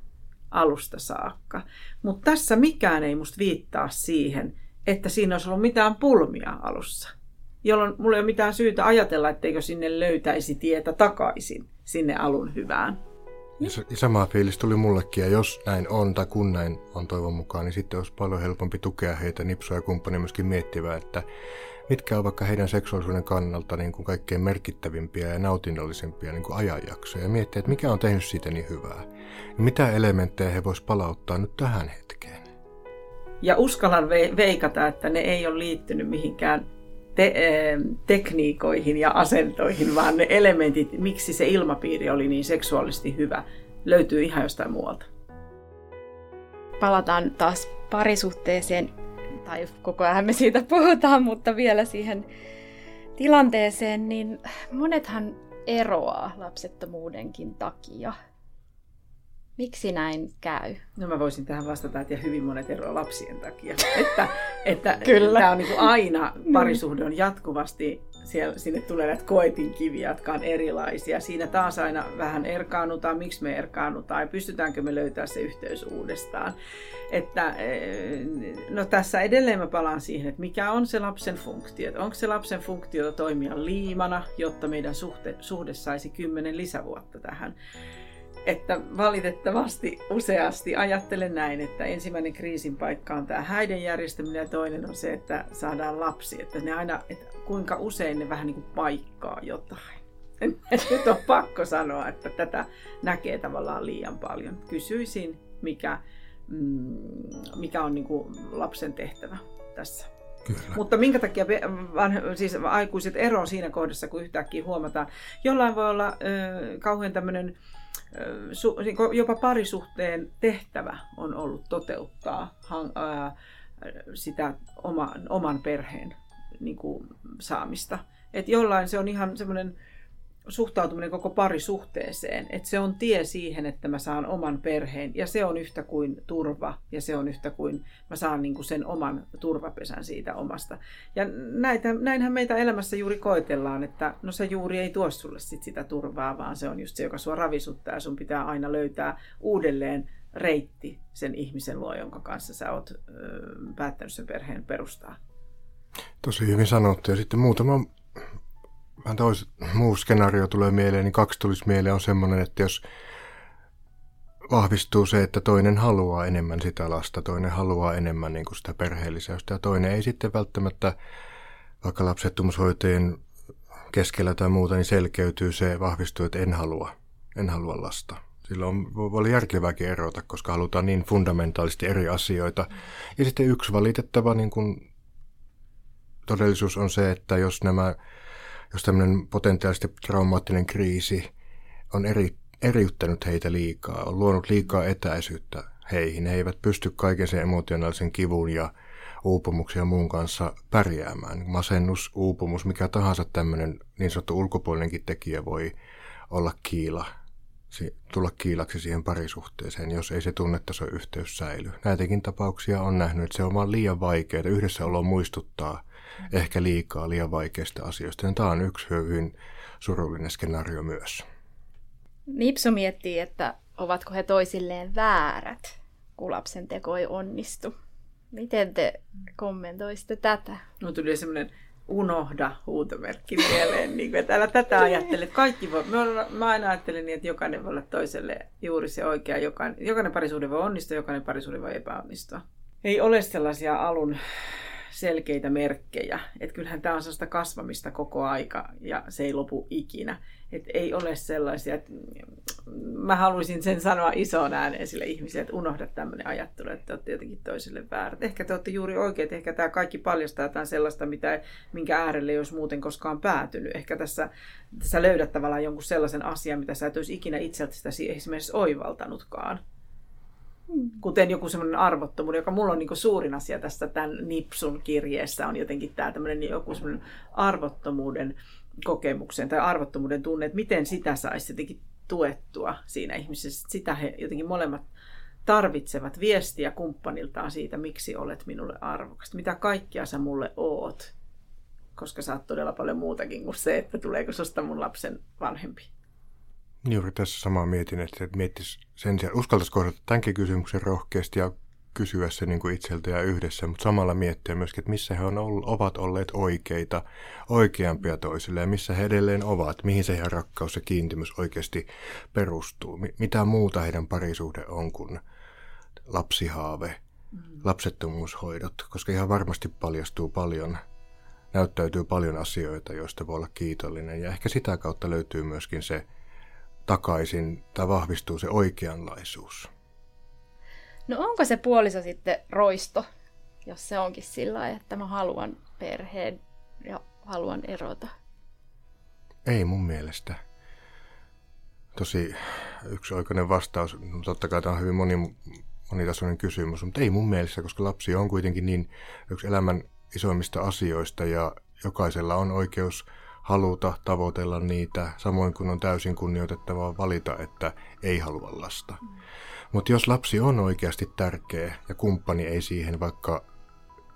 alusta saakka. Mutta tässä mikään ei musta viittaa siihen, että siinä olisi ollut mitään pulmia alussa. Jolloin mulla ei ole mitään syytä ajatella, etteikö sinne löytäisi tietä takaisin sinne alun hyvään. Ja, ja sama fiilis tuli mullekin, ja jos näin on, tai kun näin on toivon mukaan, niin sitten olisi paljon helpompi tukea heitä, Nipsoa ja kumppani myöskin miettivää, että mitkä on vaikka heidän seksuaalisuuden kannalta niin kuin kaikkein merkittävimpiä ja nautinnollisempia niin kuin ajanjaksoja, ja miettiä, että mikä on tehnyt siitä niin hyvää. Mitä elementtejä he vois palauttaa nyt tähän hetkeen. Ja uskallan veikata, että ne ei ole liittynyt mihinkään te- tekniikoihin ja asentoihin, vaan ne elementit, miksi se ilmapiiri oli niin seksuaalisesti hyvä, löytyy ihan jostain muualta. Palataan taas parisuhteeseen, tai koko ajan me siitä puhutaan, mutta vielä siihen tilanteeseen, niin monethan eroaa lapsettomuudenkin takia. Miksi näin käy? No mä voisin tähän vastata, että hyvin monet eroa lapsien takia. että, että *laughs* Kyllä. tämä on niin kuin aina, *laughs* niin. parisuhde on jatkuvasti, siellä, sinne tulee näitä koetinkiviä, jotka on erilaisia. Siinä taas aina vähän erkaannutaan, miksi me erkaannutaan ja pystytäänkö me löytää se yhteys uudestaan. Että, eh, no tässä edelleen mä palaan siihen, että mikä on se lapsen funktio. Onko se lapsen funktio toimia liimana, jotta meidän suhte, suhde saisi kymmenen lisävuotta tähän että valitettavasti useasti ajattelen näin, että ensimmäinen kriisin paikka on tämä häiden järjestäminen ja toinen on se, että saadaan lapsi. Että ne aina, että kuinka usein ne vähän niin kuin paikkaa jotain. Nyt on pakko sanoa, että tätä näkee tavallaan liian paljon. Kysyisin, mikä, mm, mikä on niin kuin lapsen tehtävä tässä. Kyllä. Mutta minkä takia siis aikuiset ero siinä kohdassa, kun yhtäkkiä huomataan, jollain voi olla ö, kauhean tämmöinen su, niin jopa parisuhteen tehtävä on ollut toteuttaa sitä oma, oman perheen niin kuin, saamista. Et jollain se on ihan semmoinen suhtautuminen koko parisuhteeseen, että se on tie siihen, että mä saan oman perheen ja se on yhtä kuin turva ja se on yhtä kuin mä saan niin kuin sen oman turvapesän siitä omasta. Ja näitä, näinhän meitä elämässä juuri koetellaan, että no se juuri ei tuo sulle sit sitä turvaa, vaan se on just se, joka sua ravisuttaa ja sun pitää aina löytää uudelleen reitti sen ihmisen luo, jonka kanssa sä oot ö, päättänyt sen perheen perustaa. Tosi hyvin sanottu. Ja sitten muutama vähän tois, muu skenaario tulee mieleen, niin kaksi tulisi mieleen on semmoinen, että jos vahvistuu se, että toinen haluaa enemmän sitä lasta, toinen haluaa enemmän niin kuin sitä perheellisäystä ja toinen ei sitten välttämättä, vaikka lapsettomuushoitajien keskellä tai muuta, niin selkeytyy se, vahvistuu, että en halua, en halua lasta. Silloin voi olla järkevääkin erota, koska halutaan niin fundamentaalisti eri asioita. Ja sitten yksi valitettava niin kuin, todellisuus on se, että jos nämä jos tämmöinen potentiaalisesti traumaattinen kriisi on eri, eriyttänyt heitä liikaa, on luonut liikaa etäisyyttä heihin. He eivät pysty kaiken sen emotionaalisen kivun ja uupumuksen ja muun kanssa pärjäämään. Masennus, uupumus, mikä tahansa tämmöinen niin sanottu ulkopuolinenkin tekijä voi olla kiila, tulla kiilaksi siihen parisuhteeseen, jos ei se tunnetaso yhteys säily. Näitäkin tapauksia on nähnyt, että se on vaan liian vaikeaa. Yhdessäolo muistuttaa ehkä liikaa liian vaikeista asioista. Ja tämä on yksi hyvin surullinen skenaario myös. Nipso miettii, että ovatko he toisilleen väärät, kun lapsen teko ei onnistu. Miten te kommentoisitte tätä? No tuli semmoinen unohda huutomerkki mieleen. niin kuin, että älä tätä ajattele. Kaikki voi, mä, aina ajattelin niin, että jokainen voi olla toiselle juuri se oikea. Jokainen, jokainen parisuhde voi onnistua, jokainen parisuhde voi epäonnistua. Ei ole sellaisia alun selkeitä merkkejä. Että kyllähän tämä on sellaista kasvamista koko aika ja se ei lopu ikinä. Että ei ole sellaisia, että mä haluaisin sen sanoa isoon ääneen sille ihmiselle, että unohda tämmöinen ajattelu, että te olette jotenkin toiselle väärät. Ehkä te olette juuri oikeat, ehkä tämä kaikki paljastaa jotain sellaista, mitä, minkä äärelle ei olisi muuten koskaan päätynyt. Ehkä tässä, tässä löydät tavallaan jonkun sellaisen asian, mitä sä et olisi ikinä itseltäsi esimerkiksi oivaltanutkaan. Mm. Kuten joku semmoinen arvottomuuden, joka mulla on niin suurin asia tässä tämän Nipsun kirjeessä, on jotenkin tämä tämmöinen joku semmoinen arvottomuuden kokemuksen tai arvottomuuden tunne, että miten sitä saisi jotenkin tuettua siinä ihmisessä. Sitä he jotenkin molemmat tarvitsevat viestiä kumppaniltaan siitä, miksi olet minulle arvokas. Mitä kaikkia sä mulle oot. Koska sä oot todella paljon muutakin kuin se, että tuleeko susta mun lapsen vanhempi. Juuri tässä samaa mietin, että miettisi sen sijaan, uskaltaisi kohdata tämänkin kysymyksen rohkeasti ja kysyä se niin kuin itseltä ja yhdessä, mutta samalla miettiä myöskin, että missä he on ollut, ovat olleet oikeita, oikeampia toisille ja missä he edelleen ovat, mihin se heidän rakkaus ja kiintymys oikeasti perustuu, mitä muuta heidän parisuhde on kuin lapsihaave, mm. lapsettomuushoidot, koska ihan varmasti paljastuu paljon, näyttäytyy paljon asioita, joista voi olla kiitollinen ja ehkä sitä kautta löytyy myöskin se takaisin tai vahvistuu se oikeanlaisuus. No onko se puoliso sitten roisto, jos se onkin sillä että mä haluan perheen ja haluan erota? Ei mun mielestä. Tosi yksioikoinen vastaus. Totta kai tämä on hyvin moni, monitasoinen kysymys, mutta ei mun mielestä, koska lapsi on kuitenkin niin yksi elämän isoimmista asioista ja jokaisella on oikeus haluta tavoitella niitä, samoin kuin on täysin kunnioitettavaa valita, että ei halua lasta. Mm. Mutta jos lapsi on oikeasti tärkeä ja kumppani ei siihen vaikka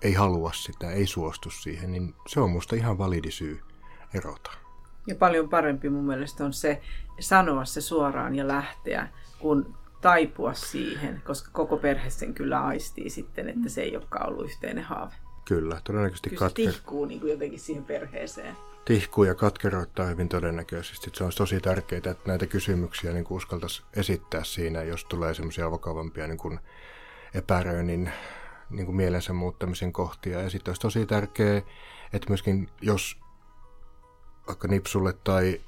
ei halua sitä, ei suostu siihen, niin se on musta ihan validi syy erota. Ja paljon parempi mun mielestä on se sanoa se suoraan ja lähteä, kun taipua siihen, koska koko perhe sen kyllä aistii sitten, että se ei olekaan ollut yhteinen haave. Kyllä, todennäköisesti kyllä se tihkuu niin kuin jotenkin siihen perheeseen tihkuu ja katkeroittaa hyvin todennäköisesti. Se on tosi tärkeää, että näitä kysymyksiä niin uskaltaisi esittää siinä, jos tulee semmoisia vakavampia niin kuin epäröinnin niin kuin mielensä muuttamisen kohtia. Ja sitten olisi tosi tärkeää, että myöskin jos vaikka Nipsulle tai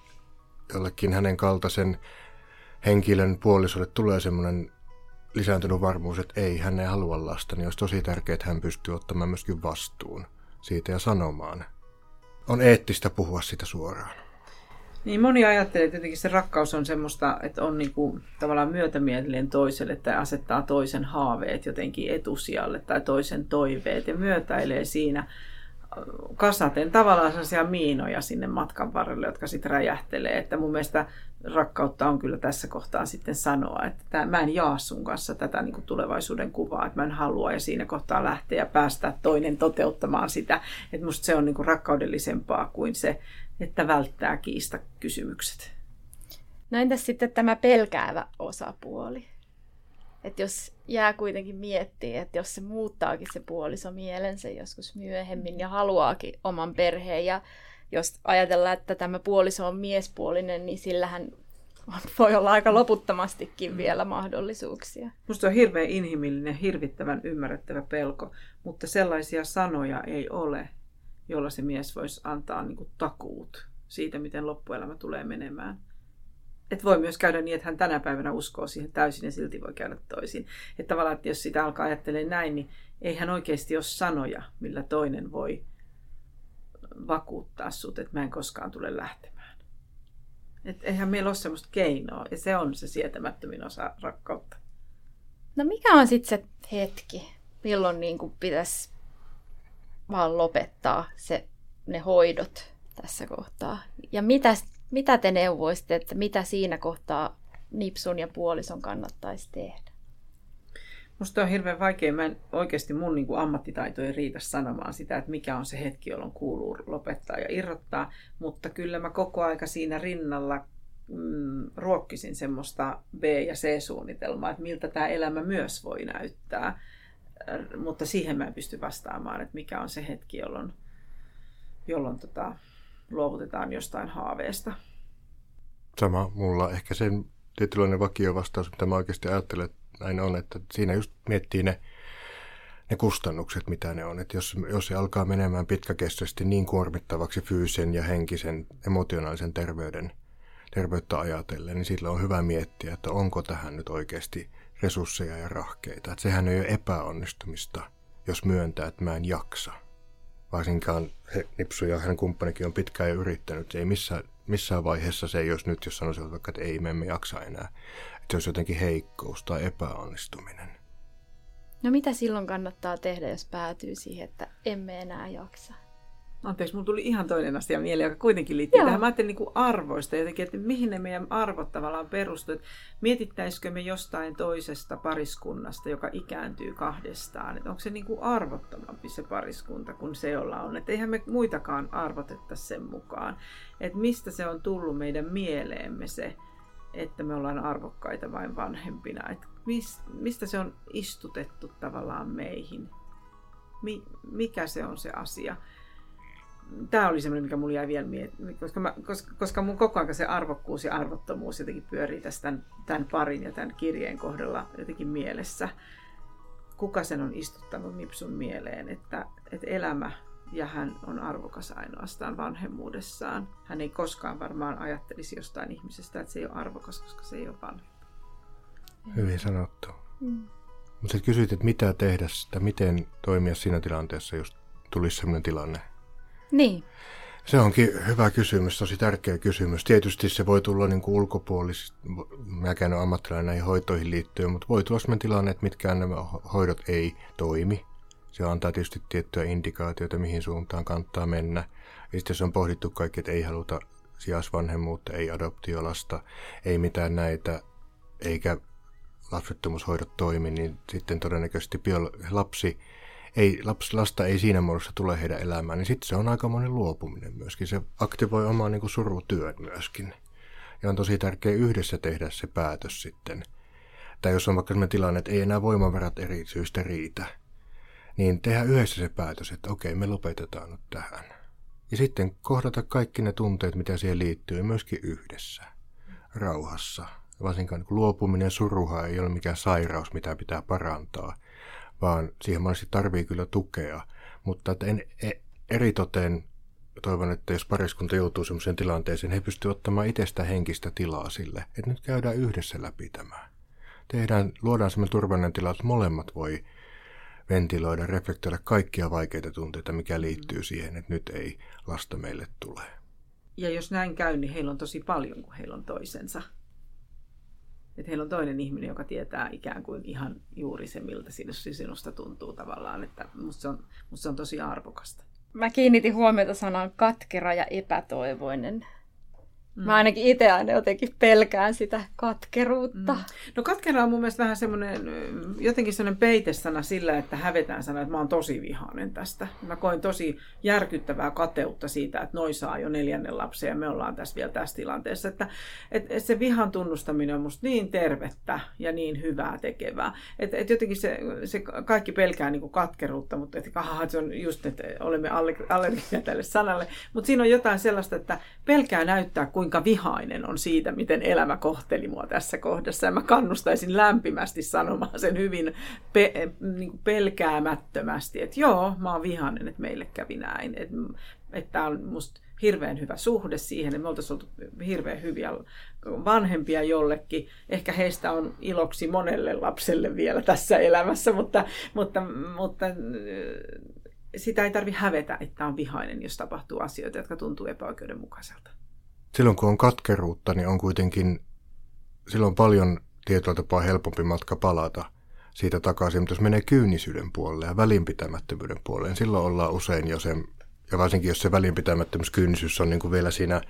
jollekin hänen kaltaisen henkilön puolisolle tulee semmoinen lisääntynyt varmuus, että ei, hän ei halua lasta, niin olisi tosi tärkeää, että hän pystyy ottamaan myöskin vastuun siitä ja sanomaan, on eettistä puhua sitä suoraan. Niin moni ajattelee, että jotenkin se rakkaus on semmoista, että on niinku tavallaan myötämielinen toiselle tai asettaa toisen haaveet jotenkin etusijalle tai toisen toiveet ja myötäilee siinä kasaten tavallaan sellaisia miinoja sinne matkan varrelle, jotka sitten räjähtelee. Että mun mielestä rakkautta on kyllä tässä kohtaa sitten sanoa, että tämä, mä en jaa sun kanssa tätä niin kuin tulevaisuuden kuvaa, että mä en halua ja siinä kohtaa lähteä ja päästä toinen toteuttamaan sitä. Että musta se on niin kuin rakkaudellisempaa kuin se, että välttää kiista kysymykset. No entäs sitten tämä pelkäävä osapuoli? Että jos jää kuitenkin miettiä, että jos se muuttaakin se puoliso mielensä joskus myöhemmin ja haluaakin oman perheen ja jos ajatellaan, että tämä puoliso on miespuolinen, niin sillähän voi olla aika loputtomastikin mm. vielä mahdollisuuksia. Minusta on hirveän inhimillinen, hirvittävän ymmärrettävä pelko, mutta sellaisia sanoja ei ole, jolla se mies voisi antaa niin kuin takuut siitä, miten loppuelämä tulee menemään. Et voi myös käydä niin, että hän tänä päivänä uskoo siihen täysin ja silti voi käydä toisin. Että tavallaan, että jos sitä alkaa ajattelemaan näin, niin ei hän oikeasti ole sanoja, millä toinen voi vakuuttaa sut, että mä en koskaan tule lähtemään. Et eihän meillä ole semmoista keinoa, ja se on se sietämättömin osa rakkautta. No mikä on sitten se hetki, milloin niin kuin pitäisi vaan lopettaa se, ne hoidot tässä kohtaa? Ja mitä, mitä te neuvoisitte, että mitä siinä kohtaa Nipsun ja puolison kannattaisi tehdä? Musta on hirveän vaikea. Mä en, oikeasti mun niin ammattitaito ei riitä sanomaan sitä, että mikä on se hetki, jolloin kuuluu lopettaa ja irrottaa. Mutta kyllä mä koko aika siinä rinnalla mm, ruokkisin semmoista B- ja C-suunnitelmaa, että miltä tämä elämä myös voi näyttää. Mutta siihen mä en pysty vastaamaan, että mikä on se hetki, jolloin, jolloin tota, luovutetaan jostain haaveesta. Sama mulla. Ehkä sen tietynlainen vakiovastaus, mitä mä oikeasti ajattelen, että näin on, että siinä just miettii ne, ne kustannukset, mitä ne on. Että jos, jos se alkaa menemään pitkäkestoisesti niin kuormittavaksi fyysisen ja henkisen, emotionaalisen terveyden, terveyttä ajatellen, niin sillä on hyvä miettiä, että onko tähän nyt oikeasti resursseja ja rahkeita. Että sehän ei ole epäonnistumista, jos myöntää, että mä en jaksa. Varsinkaan he, Nipsu ja hänen kumppanikin on pitkään jo yrittänyt. Ei missään, missään vaiheessa se ei olisi nyt, jos sanoisivat vaikka, että ei, me emme jaksa enää että olisi jotenkin heikkous tai epäonnistuminen. No mitä silloin kannattaa tehdä, jos päätyy siihen, että emme enää jaksa? Anteeksi, mulla tuli ihan toinen asia mieleen, joka kuitenkin liittyy Joo. tähän. Mä ajattelin niin arvoista jotenkin, että mihin ne meidän arvot tavallaan perustuu. mietittäisikö me jostain toisesta pariskunnasta, joka ikääntyy kahdestaan. Että onko se niin kuin arvottomampi se pariskunta kuin se, jolla on. Että eihän me muitakaan arvotetta sen mukaan. Että mistä se on tullut meidän mieleemme se, että me ollaan arvokkaita vain vanhempina. Et mistä se on istutettu tavallaan meihin? Mikä se on se asia? Tämä oli semmoinen, mikä mulla jäi vielä miettimään, koska, mä, koska, koska mun koko ajan se arvokkuus ja arvottomuus jotenkin pyörii tässä tämän, tämän parin ja tämän kirjeen kohdalla jotenkin mielessä. Kuka sen on istuttanut Nipsun mieleen, että, että elämä ja hän on arvokas ainoastaan vanhemmuudessaan. Hän ei koskaan varmaan ajattelisi jostain ihmisestä, että se ei ole arvokas, koska se ei ole vanha. Hyvin sanottu. Mm. Mutta kysyit, että mitä tehdä sitä, miten toimia siinä tilanteessa, jos tulisi sellainen tilanne? Niin. Se onkin hyvä kysymys, tosi tärkeä kysymys. Tietysti se voi tulla niin kuin ulkopuolisesti, mäkään ammattilainen näihin hoitoihin liittyen, mutta voi tulla sellainen tilanne, että mitkään nämä hoidot ei toimi. Se antaa tietysti tiettyjä indikaatioita, mihin suuntaan kannattaa mennä. Ja sitten jos on pohdittu kaikki, että ei haluta sijaisvanhemmuutta, ei adoptiolasta, ei mitään näitä, eikä lapsettomuushoidot toimi, niin sitten todennäköisesti biolo- lapsi ei, lapsi, lasta ei siinä muodossa tule heidän elämään, niin sitten se on aika monen luopuminen myöskin. Se aktivoi omaa niin surutyön myöskin. Ja on tosi tärkeää yhdessä tehdä se päätös sitten. Tai jos on vaikka sellainen tilanne, että ei enää voimavarat eri syystä riitä, niin tehdä yhdessä se päätös, että okei, me lopetetaan nyt tähän. Ja sitten kohdata kaikki ne tunteet, mitä siihen liittyy, myöskin yhdessä, rauhassa. Varsinkaan niin luopuminen, suruha ei ole mikään sairaus, mitä pitää parantaa, vaan siihen monesti tarvii kyllä tukea. Mutta että en, e, eritoten toivon, että jos pariskunta joutuu sellaiseen tilanteeseen, he pystyvät ottamaan itsestä henkistä tilaa sille, että nyt käydään yhdessä läpi tämä. Tehdään, luodaan sellainen turvallinen tila, että molemmat voi ventiloida, reflektoida kaikkia vaikeita tunteita, mikä liittyy siihen, että nyt ei lasta meille tule. Ja jos näin käy, niin heillä on tosi paljon, kun heillä on toisensa. Että heillä on toinen ihminen, joka tietää ikään kuin ihan juuri se, miltä sinusta tuntuu tavallaan. Että musta se on, musta se on tosi arvokasta. Mä kiinnitin huomiota sanaan katkera ja epätoivoinen. Mm. Mä ainakin itse aina jotenkin pelkään sitä katkeruutta. Mm. No katkera on mun mielestä vähän semmoinen, jotenkin semmoinen peitesana sillä, että hävetään sana, että mä oon tosi vihainen tästä. Mä koin tosi järkyttävää kateutta siitä, että noi saa jo neljännen lapsen ja me ollaan tässä vielä tässä tilanteessa. Että, että se vihan tunnustaminen on musta niin tervettä ja niin hyvää tekevää. Että, että jotenkin se, se kaikki pelkää niin katkeruutta, mutta että aha, se on just, että olemme allergisia tälle sanalle. Mutta siinä on jotain sellaista, että pelkää näyttää, kuin kuinka vihainen on siitä, miten elämä kohteli mua tässä kohdassa. Ja mä kannustaisin lämpimästi sanomaan sen hyvin pe- niin kuin pelkäämättömästi, että joo, mä oon vihainen, että meille kävi näin. Että, että on musta hirveän hyvä suhde siihen, että me oltaisiin oltu hirveän hyviä vanhempia jollekin. Ehkä heistä on iloksi monelle lapselle vielä tässä elämässä, mutta, mutta, mutta sitä ei tarvi hävetä, että on vihainen, jos tapahtuu asioita, jotka tuntuu epäoikeudenmukaiselta silloin kun on katkeruutta, niin on kuitenkin silloin paljon tietyllä tapaa helpompi matka palata siitä takaisin. Mutta jos menee kyynisyyden puolelle ja välinpitämättömyyden puolelle, niin silloin ollaan usein jo sen, ja varsinkin jos se välinpitämättömyys, kyynisyys on niin kuin vielä siinä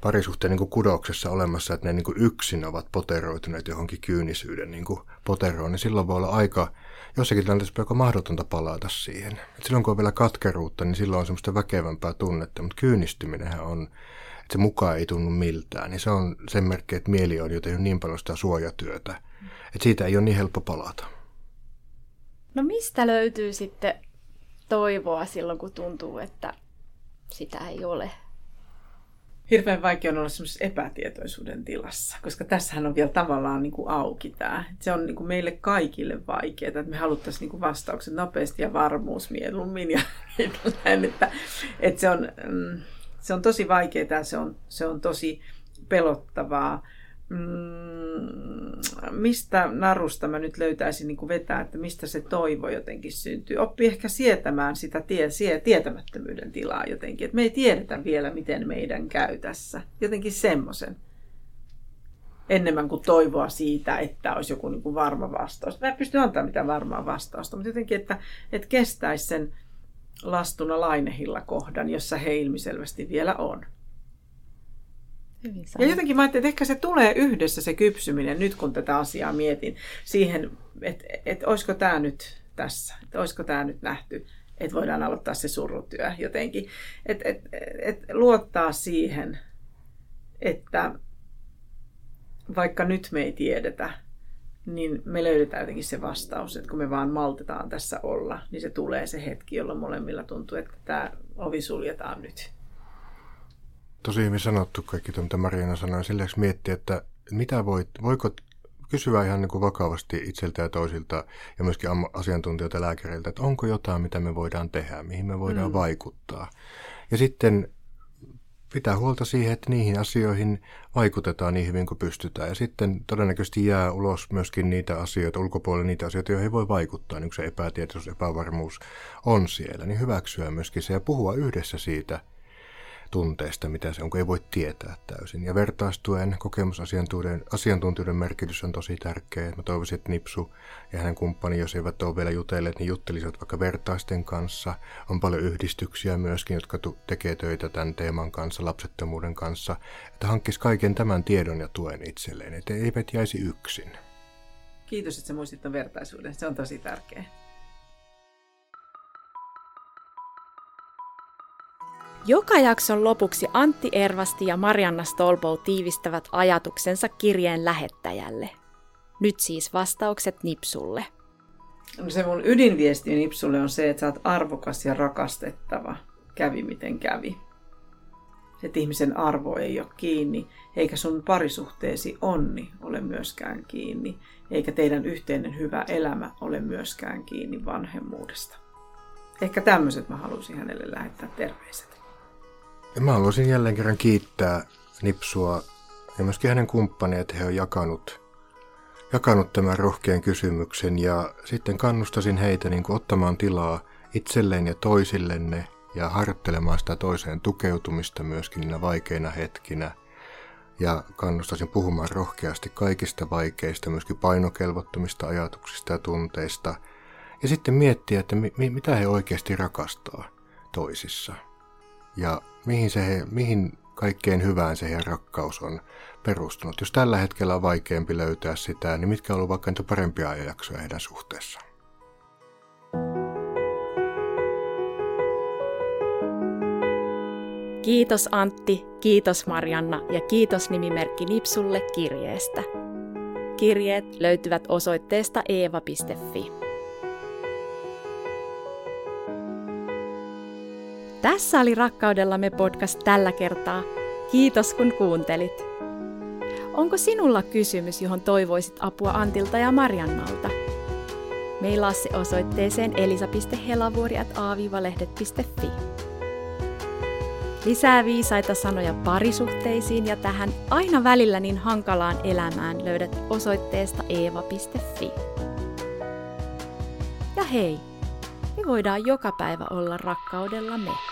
parisuhteen niin kuin kudoksessa olemassa, että ne niin kuin yksin ovat poteroituneet johonkin kyynisyyden niin kuin poteroon, niin silloin voi olla aika, jossakin tilanteessa aika mahdotonta palata siihen. Et silloin kun on vielä katkeruutta, niin silloin on semmoista väkevämpää tunnetta, mutta kyynistyminenhän on se mukaan ei tunnu miltään, niin se on sen merkki, että mieli on jo tehnyt niin paljon sitä suojatyötä, että siitä ei ole niin helppo palata. No mistä löytyy sitten toivoa silloin, kun tuntuu, että sitä ei ole? Hirveän vaikea on olla semmoisessa epätietoisuuden tilassa, koska tässähän on vielä tavallaan niin kuin auki tämä. Se on niin kuin meille kaikille vaikeaa, että me haluttaisiin niin kuin vastaukset nopeasti ja varmuus mieluummin. Ja, *laughs* että, että se on, mm, se on tosi vaikeaa, se on, se on tosi pelottavaa. Mm, mistä narusta mä nyt löytäisin niin vetää, että mistä se toivo jotenkin syntyy. Oppi ehkä sietämään sitä tie, sie, tietämättömyyden tilaa jotenkin. Että me ei tiedetä vielä, miten meidän käy tässä. Jotenkin semmoisen. Enemmän kuin toivoa siitä, että olisi joku niin kuin varma vastaus. Mä en pysty antamaan mitään varmaa vastausta, mutta jotenkin, että, että kestäisi sen lastuna Lainehilla kohdan, jossa he ilmiselvästi vielä on. Ja jotenkin mä ajattelin, että ehkä se tulee yhdessä se kypsyminen, nyt kun tätä asiaa mietin, siihen, että, että olisiko tämä nyt tässä, että olisiko tämä nyt nähty, että voidaan aloittaa se surutyö jotenkin. Että et, et luottaa siihen, että vaikka nyt me ei tiedetä, niin me löydetään jotenkin se vastaus, että kun me vaan maltetaan tässä olla, niin se tulee se hetki, jolloin molemmilla tuntuu, että tämä ovi suljetaan nyt. Tosi hyvin sanottu kaikki tuo, mitä Mariana sanoi. Sillä miettiä, että mitä voit, voiko kysyä ihan niin kuin vakavasti itseltä ja toisilta ja myöskin asiantuntijoilta ja lääkäreiltä, että onko jotain, mitä me voidaan tehdä, mihin me voidaan mm. vaikuttaa. Ja sitten pitää huolta siihen, että niihin asioihin vaikutetaan niin hyvin kuin pystytään. Ja sitten todennäköisesti jää ulos myöskin niitä asioita, ulkopuolelle niitä asioita, joihin ei voi vaikuttaa, niin kuin se epätietoisuus, epävarmuus on siellä. Niin hyväksyä myöskin se ja puhua yhdessä siitä – tunteesta, mitä se on, kun ei voi tietää täysin. Ja vertaistuen kokemusasiantuntijoiden asiantuntijoiden merkitys on tosi tärkeä. Mä toivoisin, että Nipsu ja hänen kumppani, jos eivät ole vielä jutelleet, niin juttelisivat vaikka vertaisten kanssa. On paljon yhdistyksiä myöskin, jotka tekee töitä tämän teeman kanssa, lapsettomuuden kanssa. Että hankkisi kaiken tämän tiedon ja tuen itselleen, että eivät jäisi yksin. Kiitos, että sä muistit vertaisuuden. Se on tosi tärkeä. Joka jakson lopuksi Antti Ervasti ja Marianna Stolbow tiivistävät ajatuksensa kirjeen lähettäjälle. Nyt siis vastaukset Nipsulle. Se mun ydinviesti Nipsulle on se, että sä oot arvokas ja rakastettava. Kävi miten kävi. Että ihmisen arvo ei ole kiinni, eikä sun parisuhteesi onni ole myöskään kiinni, eikä teidän yhteinen hyvä elämä ole myöskään kiinni vanhemmuudesta. Ehkä tämmöiset mä halusin hänelle lähettää terveiset. Mä haluaisin jälleen kerran kiittää Nipsua ja myöskin hänen kumppania, että he on jakanut, jakanut tämän rohkean kysymyksen ja sitten kannustasin heitä niin kuin ottamaan tilaa itselleen ja toisillenne ja harjoittelemaan sitä toiseen tukeutumista myöskin niinä vaikeina hetkinä. Ja kannustasin puhumaan rohkeasti kaikista vaikeista, myöskin painokelvottomista ajatuksista ja tunteista. Ja sitten miettiä, että mi- mitä he oikeasti rakastaa toisissa ja mihin, se, mihin kaikkeen hyvään se heidän rakkaus on perustunut. Jos tällä hetkellä on vaikeampi löytää sitä, niin mitkä ollut vaikka niitä parempia ajanjaksoja heidän suhteessaan? Kiitos Antti, kiitos Marianna ja kiitos nimimerkki Nipsulle kirjeestä. Kirjeet löytyvät osoitteesta eeva.fi. Tässä oli Rakkaudellamme podcast tällä kertaa. Kiitos kun kuuntelit. Onko sinulla kysymys, johon toivoisit apua Antilta ja Mariannalta? Meillä se osoitteeseen elisa.helavuori.aavivalehdet.fi. Lisää viisaita sanoja parisuhteisiin ja tähän aina välillä niin hankalaan elämään löydät osoitteesta eeva.fi. Ja hei, me voidaan joka päivä olla rakkaudella me.